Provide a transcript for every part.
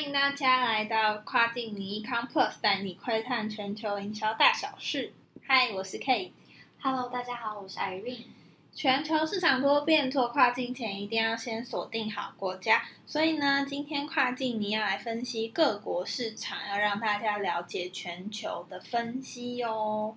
欢迎大家来到跨境尼康 Plus，带你窥探全球营销大小事。嗨，我是 Kate。Hello，大家好，我是 Irene。全球市场多变，做跨境前一定要先锁定好国家。所以呢，今天跨境你要来分析各国市场，要让大家了解全球的分析哟。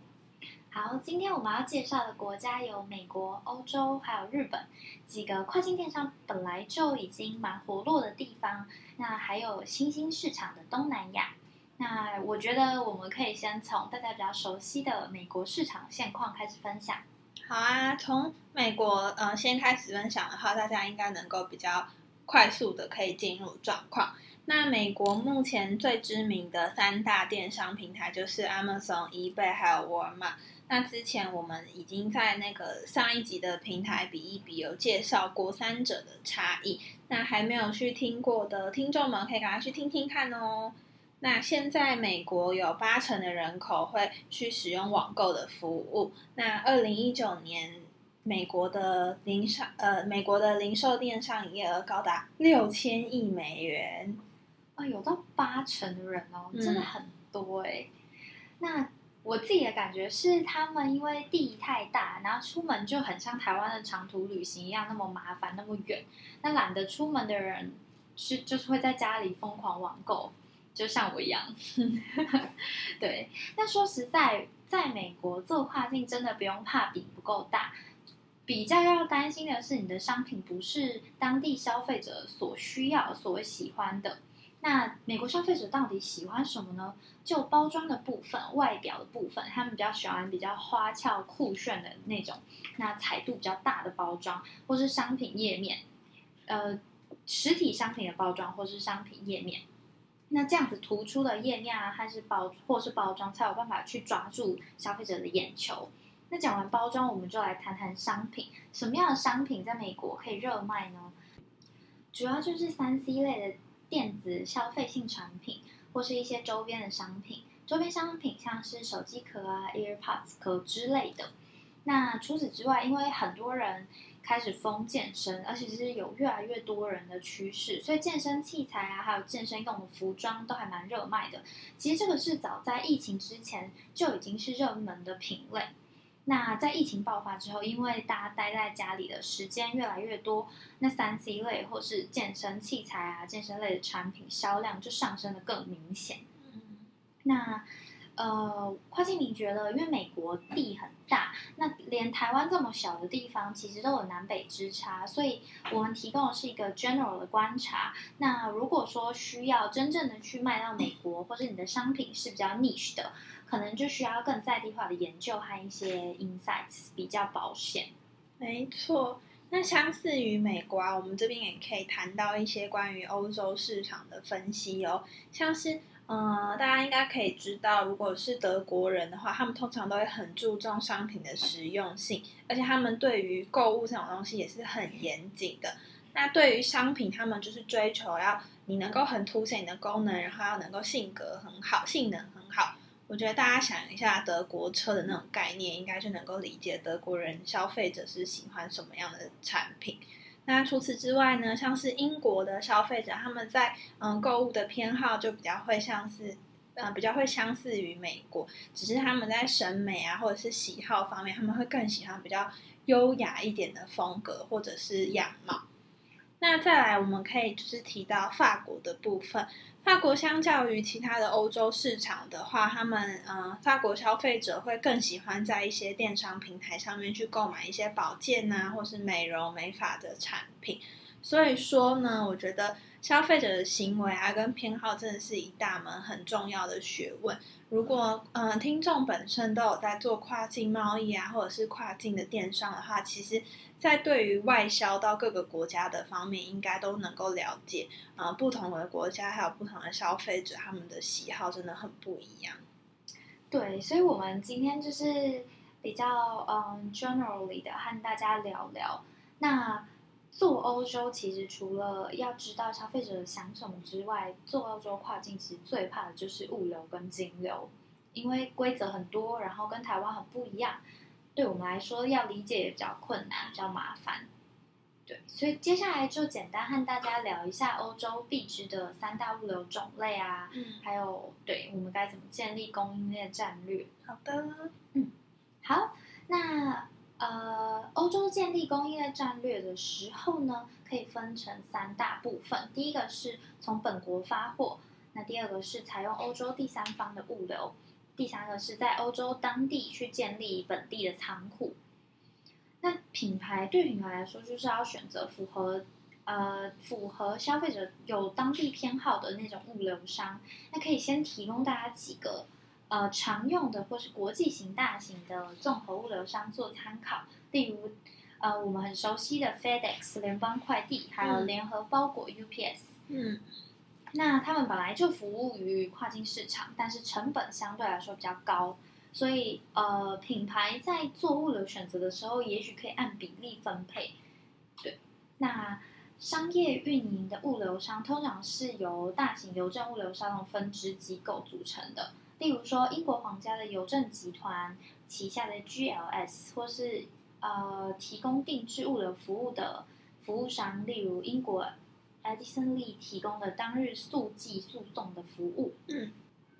好，今天我们要介绍的国家有美国、欧洲还有日本几个跨境电商本来就已经蛮活络的地方，那还有新兴市场的东南亚。那我觉得我们可以先从大家比较熟悉的美国市场现况开始分享。好啊，从美国呃先开始分享的话，大家应该能够比较快速的可以进入状况。那美国目前最知名的三大电商平台就是 Amazon、eBay 还有沃尔玛。那之前我们已经在那个上一集的平台比一比有介绍过三者的差异，那还没有去听过的听众们可以赶快去听听看哦。那现在美国有八成的人口会去使用网购的服务。那二零一九年，美国的零商呃，美国的零售电商营业额高达六千亿美元。啊、有到八成的人哦，嗯真的很多哎、那我自己的感觉是，他们因为地太大，然后出门就很像台湾的长途旅行一样，那么麻烦，那么远。那懒得出门的人是就是会在家里疯狂网购，就像我一样。对，那说实在，在美国做跨境真的不用怕饼不够大。比较要担心的是，你的商品不是当地消费者所需要、所喜欢的。那美国消费者到底喜欢什么呢？就包装的部分、外表的部分，他们比较喜欢比较花俏、酷炫的那种，那彩度比较大的包装，或是商品页面，呃，实体商品的包装或是商品页面。那这样子突出的页面啊，还是包或是包装，才有办法去抓住消费者的眼球。那讲完包装，我们就来谈谈商品。什么样的商品在美国可以热卖呢？主要就是三 C 类的电子消费性产品，或是一些周边的商品。周边商品像是手机壳啊、AirPods 壳之类的。那除此之外，因为很多人开始疯健身，而且是有越来越多人的趋势，所以健身器材啊，还有健身用的服装都还蛮热卖的。其实这个是早在疫情之前就已经是热门的品类。那在疫情爆发之后，因为大家待在家里的时间越来越多，那三 C 类或是健身器材啊、健身类的产品销量就上升的更明显。嗯那呃，跨境你觉得，因为美国地很大，那连台湾这么小的地方，其实都有南北之差，所以我们提供的是一个 general 的观察。那如果说需要真正的去卖到美国，或者你的商品是比较 niche 的，可能就需要更在地化的研究和一些 insights 比较保险。没错，那相似于美国啊，我们这边也可以谈到一些关于欧洲市场的分析哦，像是。呃，大家应该可以知道，如果是德国人的话，他们通常都会很注重商品的实用性，而且他们对于购物这种东西也是很严谨的。那对于商品，他们就是追求要你能够很凸显你的功能，然后要能够性格很好、性能很好。我觉得大家想一下德国车的那种概念，应该就能够理解德国人消费者是喜欢什么样的产品。那除此之外呢，像是英国的消费者，他们在嗯购物的偏好就比较会像是，嗯比较会相似于美国，只是他们在审美啊或者是喜好方面，他们会更喜欢比较优雅一点的风格或者是样貌。那再来，我们可以就是提到法国的部分。法国相较于其他的欧洲市场的话，他们呃，法国消费者会更喜欢在一些电商平台上面去购买一些保健啊，或是美容美发的产品。所以说呢，我觉得消费者的行为啊跟偏好真的是一大门很重要的学问。如果呃听众本身都有在做跨境贸易啊，或者是跨境的电商的话，其实在对于外销到各个国家的方面，应该都能够了解，呃，不同的国家还有不同的消费者，他们的喜好真的很不一样。对，所以我们今天就是比较嗯 generally 的和大家聊聊。那做欧洲其实除了要知道消费者想什么之外，做欧洲跨境其实最怕的就是物流跟金流，因为规则很多，然后跟台湾很不一样，对我们来说要理解也比较困难，比较麻烦。对，所以接下来就简单和大家聊一下欧洲必知的三大物流种类啊，嗯，还有对我们该怎么建立供应链战略。好的，嗯好，那呃，欧洲建立工业战略的时候呢，可以分成三大部分。第一个是从本国发货，那第二个是采用欧洲第三方的物流，第三个是在欧洲当地去建立本地的仓库。那品牌对品牌来说，就是要选择符合呃符合消费者有当地偏好的那种物流商。那可以先提供大家几个。呃，常用的或是国际型大型的综合物流商做参考，例如，呃，我们很熟悉的 FedEx 联邦快递，还有联合包裹 UPS。嗯，那他们本来就服务于跨境市场，但是成本相对来说比较高，所以呃，品牌在做物流选择的时候，也许可以按比例分配。对，那商业运营的物流商通常是由大型邮政物流商的分支机构组成的。例如说，英国皇家的邮政集团旗下的 GLS，或是呃提供定制物流服务的服务商，例如英国 Edison Lee 提供的当日速寄速送的服务。嗯，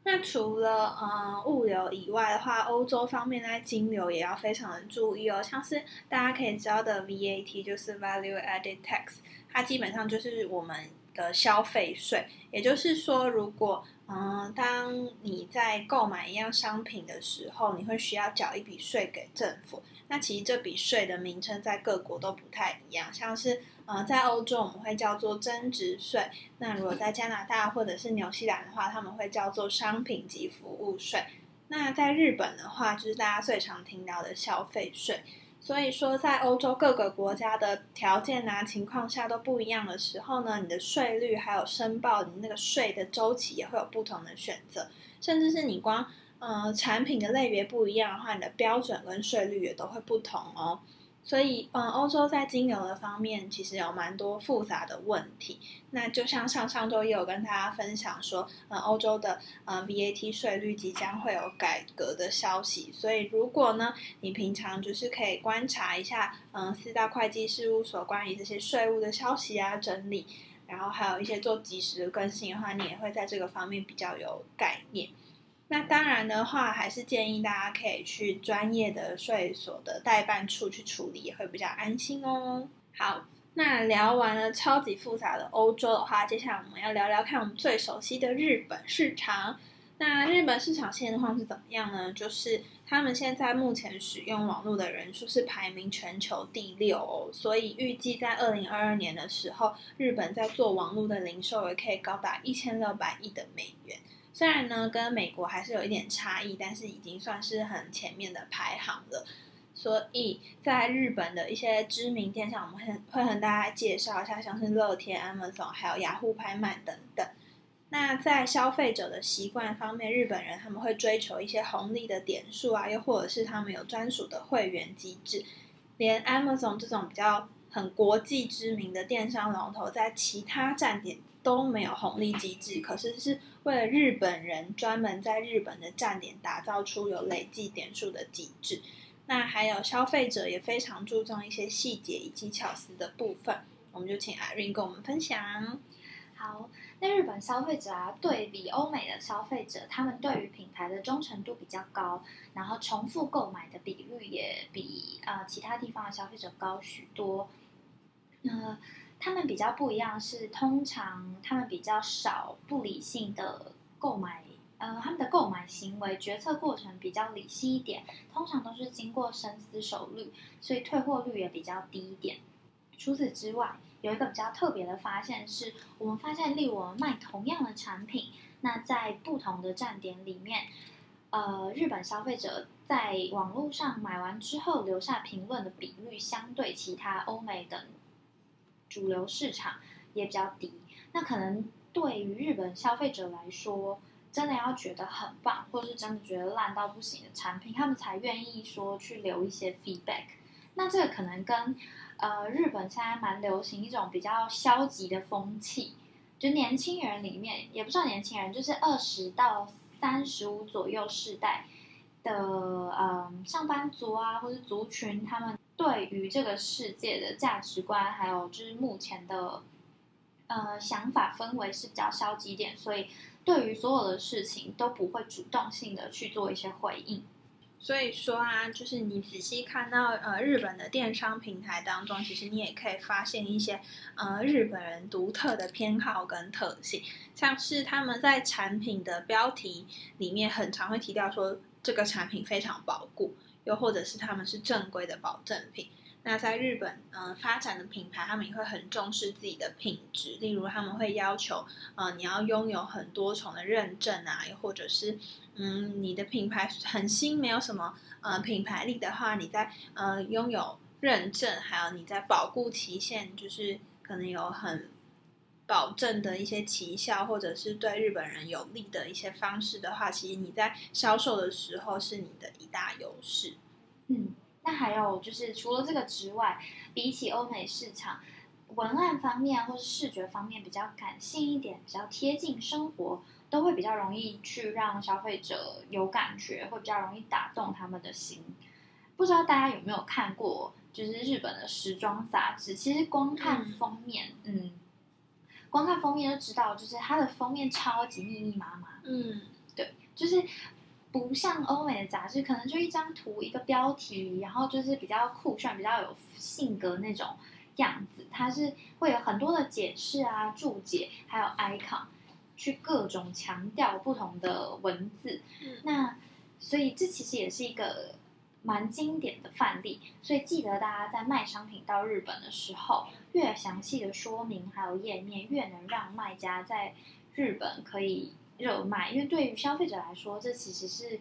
那除了呃物流以外的话，欧洲方面在金流也要非常的注意哦。像是大家可以知道的 VAT，就是 Value Added Tax，它基本上就是我们的消费税。也就是说，如果嗯，当你在购买一样商品的时候，你会需要缴一笔税给政府。那其实这笔税的名称在各国都不太一样，像是呃，在欧洲我们会叫做增值税。那如果在加拿大或者是纽西兰的话，他们会叫做商品及服务税。那在日本的话，就是大家最常听到的消费税。所以说，在欧洲各个国家的条件啊、情况下都不一样的时候呢，你的税率还有申报你那个税的周期也会有不同的选择，甚至是你光呃产品的类别不一样的话，你的标准跟税率也都会不同哦。所以，嗯，欧洲在金融的方面其实有蛮多复杂的问题。那就像上上周也有跟大家分享说，嗯，欧洲的嗯 VAT 税率即将会有改革的消息。所以，如果呢，你平常就是可以观察一下，嗯，四大会计事务所关于这些税务的消息啊整理，然后还有一些做及时的更新的话，你也会在这个方面比较有概念。那当然的话，还是建议大家可以去专业的税所的代办处去处理，也会比较安心哦。好，那聊完了超级复杂的欧洲的话，接下来我们要聊聊看我们最熟悉的日本市场。那日本市场现况是怎么样呢？就是他们现在目前使用网络的人数是排名全球第六，哦所以预计在二零二二年的时候，日本在做网络的零售额可以高达一千六百亿的美元。虽然呢，跟美国还是有一点差异，但是已经算是很前面的排行了。所以在日本的一些知名店上，我们会会和大家介绍一下，像是乐天、Amazon，还有雅虎拍卖等等。那在消费者的习惯方面，日本人他们会追求一些红利的点数啊，又或者是他们有专属的会员机制。连 Amazon 这种比较很国际知名的电商龙头，在其他站点都没有红利机制，可是是。为了日本人专门在日本的站点打造出有累计点数的机制，那还有消费者也非常注重一些细节以及巧思的部分，我们就请 Irene 跟我们分享。好，那日本消费者啊，对比欧美的消费者，他们对于品牌的忠诚度比较高，然后重复购买的比率也比呃其他地方的消费者高许多。那他们比较不一样，是通常他们比较少不理性的购买，呃，他们的购买行为决策过程比较理性一点，通常都是经过深思熟虑，所以退货率也比较低一点。除此之外，有一个比较特别的发现是，我们发现，例如我们卖同样的产品，那在不同的站点里面，呃，日本消费者在网络上买完之后留下评论的比率，相对其他欧美等。主流市场也比较低，那可能对于日本消费者来说，真的要觉得很棒，或是真的觉得烂到不行的产品，他们才愿意说去留一些 feedback。那这个可能跟呃日本现在蛮流行一种比较消极的风气，就年轻人里面也不算年轻人，就是二十到三十五左右世代的呃上班族啊，或者族群，他们对于这个世界的价值观，还有就是目前的呃想法氛围是比较消极一点，所以对于所有的事情都不会主动性的去做一些回应。所以说啊，就是你仔细看到呃日本的电商平台当中，其实你也可以发现一些呃日本人独特的偏好跟特性，像是他们在产品的标题里面很常会提到说这个产品非常保固，又或者是他们是正规的保证品。那在日本，嗯，发展的品牌，他们也会很重视自己的品质，例如他们会要求，呃，你要拥有很多重的认证啊，又或者是，嗯，你的品牌很新，没有什么呃品牌力的话，你在呃拥有认证，还有你在保固期限，就是可能有很保证的一些奇效，或者是对日本人有利的一些方式的话，其实你在销售的时候是你的一大优势。嗯。那还有就是，除了这个之外，比起欧美市场，文案方面或是视觉方面比较感性一点，比较贴近生活，都会比较容易去让消费者有感觉，会比较容易打动他们的心。不知道大家有没有看过，就是日本的时装杂志？其实光看封面，嗯，光看封面就知道，就是它的封面超级密密麻麻。嗯，对，就是。不像欧美的杂志，可能就一张图、一个标题，然后就是比较酷炫、比较有性格那种样子。它是会有很多的解释啊、注解，还有 icon，去各种强调不同的文字。那所以这其实也是一个蛮经典的范例。所以记得大家在卖商品到日本的时候，越详细的说明还有页面，越能让卖家在日本可以。热卖，因为对于消费者来说，这其实是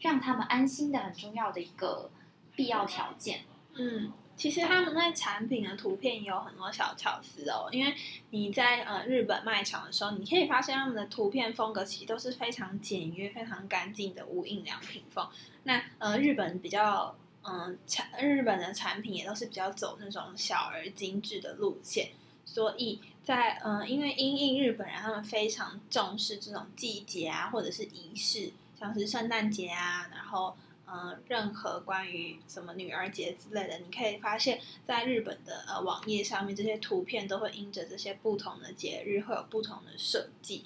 让他们安心的很重要的一个必要条件。嗯，其实他们在产品的图片也有很多小巧思哦。因为你在呃日本卖场的时候，你可以发现他们的图片风格其实都是非常简约、非常干净的无印良品风。那呃日本比较嗯产日本的产品也都是比较走那种小而精致的路线。所以在嗯，因为因应日本人他们非常重视这种季节啊，或者是仪式，像是圣诞节啊，然后嗯，任何关于什么女儿节之类的，你可以发现在日本的呃网页上面，这些图片都会因着这些不同的节日会有不同的设计。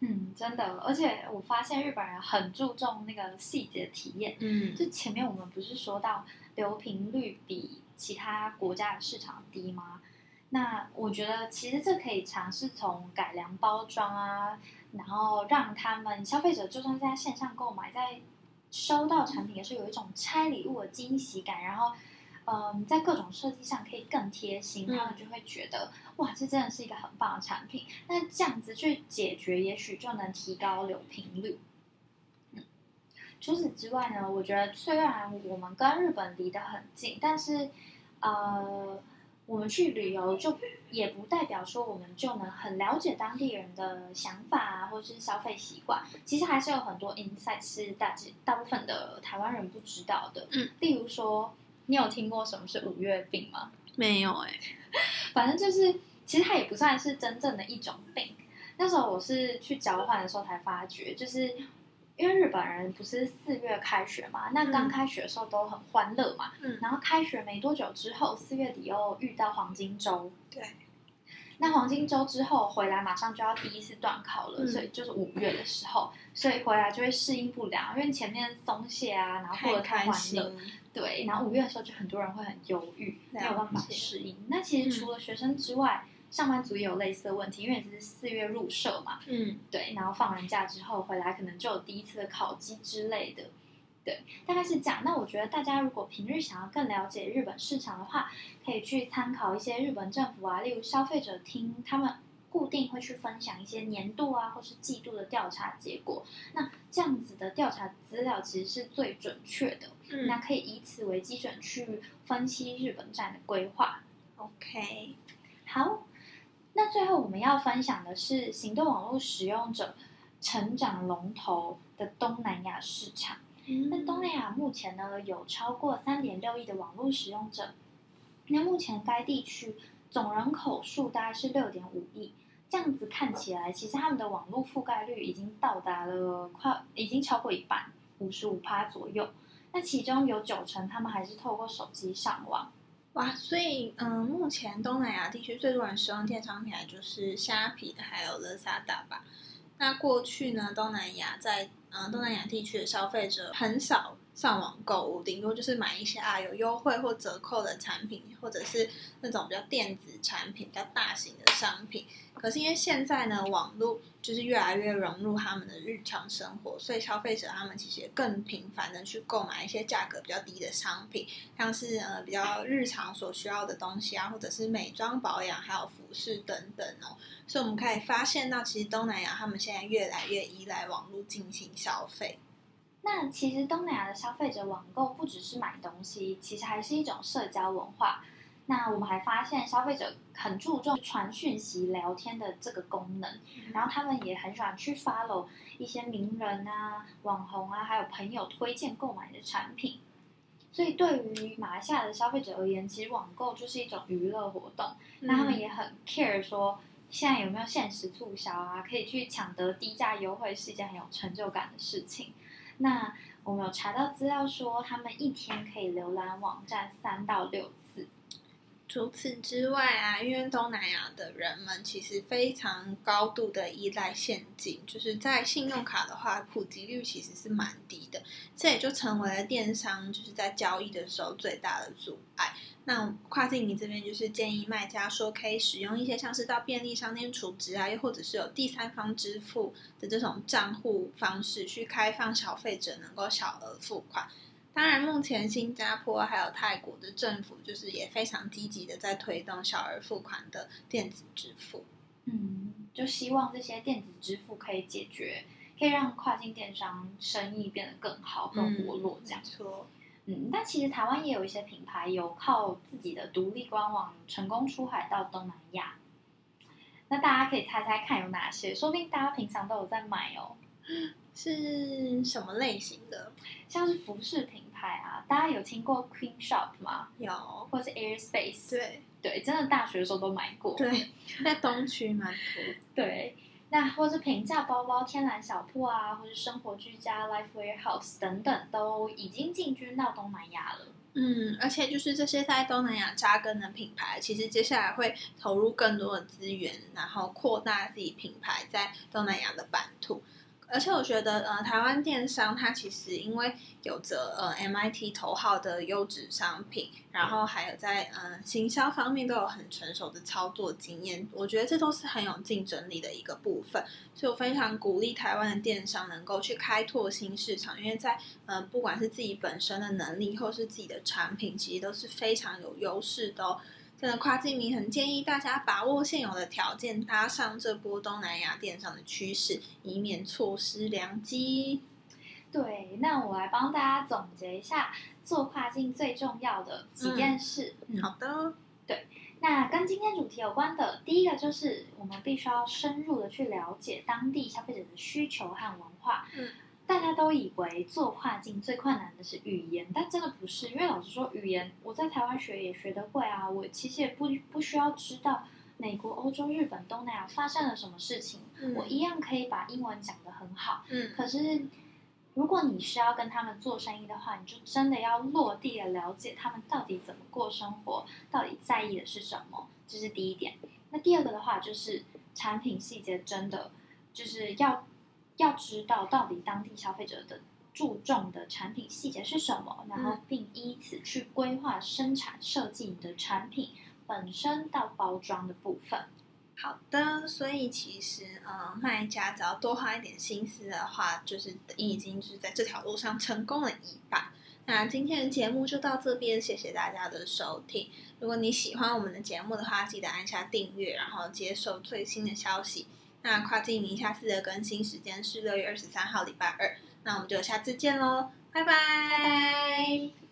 嗯，真的，而且我发现日本人很注重那个细节体验。嗯，就前面我们不是说到流频率比其他国家的市场低吗？那我觉得其实这可以尝试从改良包装啊，然后让他们消费者就算在线上购买，在收到产品也是有一种拆礼物的惊喜感，然后嗯，在各种设计上可以更贴心，他们就会觉得哇，这真的是一个很棒的产品。那这样子去解决，也许就能提高流频率。嗯，除此之外呢，我觉得虽然我们跟日本离得很近，但是呃。我们去旅游就也不代表说我们就能很了解当地人的想法啊，或者是消费习惯。其实还是有很多 insight 是大大部分的台湾人不知道的。嗯，例如说，你有听过什么是五月病吗？没有哎，反正就是其实它也不算是真正的一种病。那时候我是去交换的时候才发觉，就是。因为日本人不是四月开学嘛，那刚开学的时候都很欢乐嘛，嗯，然后开学没多久之后，四月底又遇到黄金周，对，那黄金周之后回来马上就要第一次断考了，所以就是五月的时候，所以回来就会适应不良，因为前面松懈啊，然后过得太欢乐，对，然后五月的时候就很多人会很忧郁，没有办法适应。那其实除了学生之外，上班族也有类似的问题，因为是四月入社嘛，嗯，对，然后放完假之后回来，可能就有第一次的考绩之类的，对，大概是这样。那我觉得大家如果平日想要更了解日本市场的话，可以去参考一些日本政府啊，例如消费者厅，他们固定会去分享一些年度啊或是季度的调查结果。那这样子的调查资料其实是最准确的，嗯，那可以以此为基准去分析日本站的规划。OK，好。那最后我们要分享的是行动网络使用者成长龙头的东南亚市场。那东南亚目前呢有超过三点六亿的网络使用者。那目前该地区总人口数大概是六点五亿，这样子看起来，其实他们的网络覆盖率已经到达了快，已经超过一半，五十五趴左右。那其中有九成他们还是透过手机上网。哇，所以嗯，目前东南亚地区最多人使用电商平台就是虾皮还有乐刷达吧。那过去呢，东南亚在嗯东南亚地区的消费者很少上网购物，顶多就是买一些啊有优惠或折扣的产品，或者是那种比较电子产品、比较大型的商品。可是因为现在呢，网络就是越来越融入他们的日常生活，所以消费者他们其实也更频繁的去购买一些价格比较低的商品，像是呃比较日常所需要的东西啊，或者是美妆保养，还有服饰等等哦。所以我们可以发现到，其实东南亚他们现在越来越依赖网络进行消费。那其实东南亚的消费者网购不只是买东西，其实还是一种社交文化。那我们还发现，消费者很注重传讯息、聊天的这个功能，然后他们也很喜欢去 follow 一些名人啊、网红啊，还有朋友推荐购买的产品。所以对于马来西亚的消费者而言，其实网购就是一种娱乐活动。那他们也很 care 说，现在有没有限时促销啊？可以去抢得低价优惠，是一件很有成就感的事情。那我们有查到资料说，他们一天可以浏览网站三到六次。除此之外啊，因为东南亚的人们其实非常高度的依赖现金，就是在信用卡的话，普及率其实是蛮低的，这也就成为了电商就是在交易的时候最大的阻碍。那跨境你这边就是建议卖家说，可以使用一些像是到便利商店储值啊，又或者是有第三方支付的这种账户方式，去开放消费者能够小额付款。当然，目前新加坡还有泰国的政府就是也非常积极的在推动小额付款的电子支付。嗯，就希望这些电子支付可以解决，可以让跨境电商生意变得更好、更活络。这样说，嗯，但其实台湾也有一些品牌有靠自己的独立官网成功出海到东南亚。那大家可以猜猜看有哪些？说不定大家平常都有在买哦。是什么类型的？像是服饰品牌啊，大家有听过 Queen Shop 吗？有，或是 Airspace？对对，真的大学的时候都买过。对，在东区蛮多。对，那或是平价包包天蓝小铺啊，或是生活居家 Life Warehouse 等等，都已经进军到东南亚了。嗯，而且就是这些在东南亚扎根的品牌，其实接下来会投入更多的资源，然后扩大自己品牌在东南亚的版图。而且我觉得，呃，台湾电商它其实因为有着呃 MIT 头号的优质商品，然后还有在呃行销方面都有很成熟的操作经验，我觉得这都是很有竞争力的一个部分。所以我非常鼓励台湾的电商能够去开拓新市场，因为在呃不管是自己本身的能力，或是自己的产品，其实都是非常有优势的哦。跨境迷很建议大家把握现有的条件，搭上这波东南亚电商的趋势，以免错失良机。对，那我来帮大家总结一下做跨境最重要的几件事。好的，对，那跟今天主题有关的，第一个就是我们必须要深入的去了解当地消费者的需求和文化。嗯。大家都以为做跨境最困难的是语言，但真的不是。因为老实说，语言我在台湾学也学得会啊。我其实也不不需要知道美国、欧洲、日本、东南亚发生了什么事情，我一样可以把英文讲得很好。嗯。可是，如果你是要跟他们做生意的话，你就真的要落地的了解他们到底怎么过生活，到底在意的是什么，这是第一点。那第二个的话，就是产品细节真的就是要。要知道到底当地消费者的注重的产品细节是什么，然后并依此去规划生产设计你的产品本身到包装的部分。好的，所以其实呃，卖家只要多花一点心思的话，就是已经是在这条路上成功了一半。那今天的节目就到这边，谢谢大家的收听。如果你喜欢我们的节目的话，记得按下订阅，然后接受最新的消息。那跨境名下次的更新时间是六月二十三号，礼拜二。那我们就下次见喽，拜拜。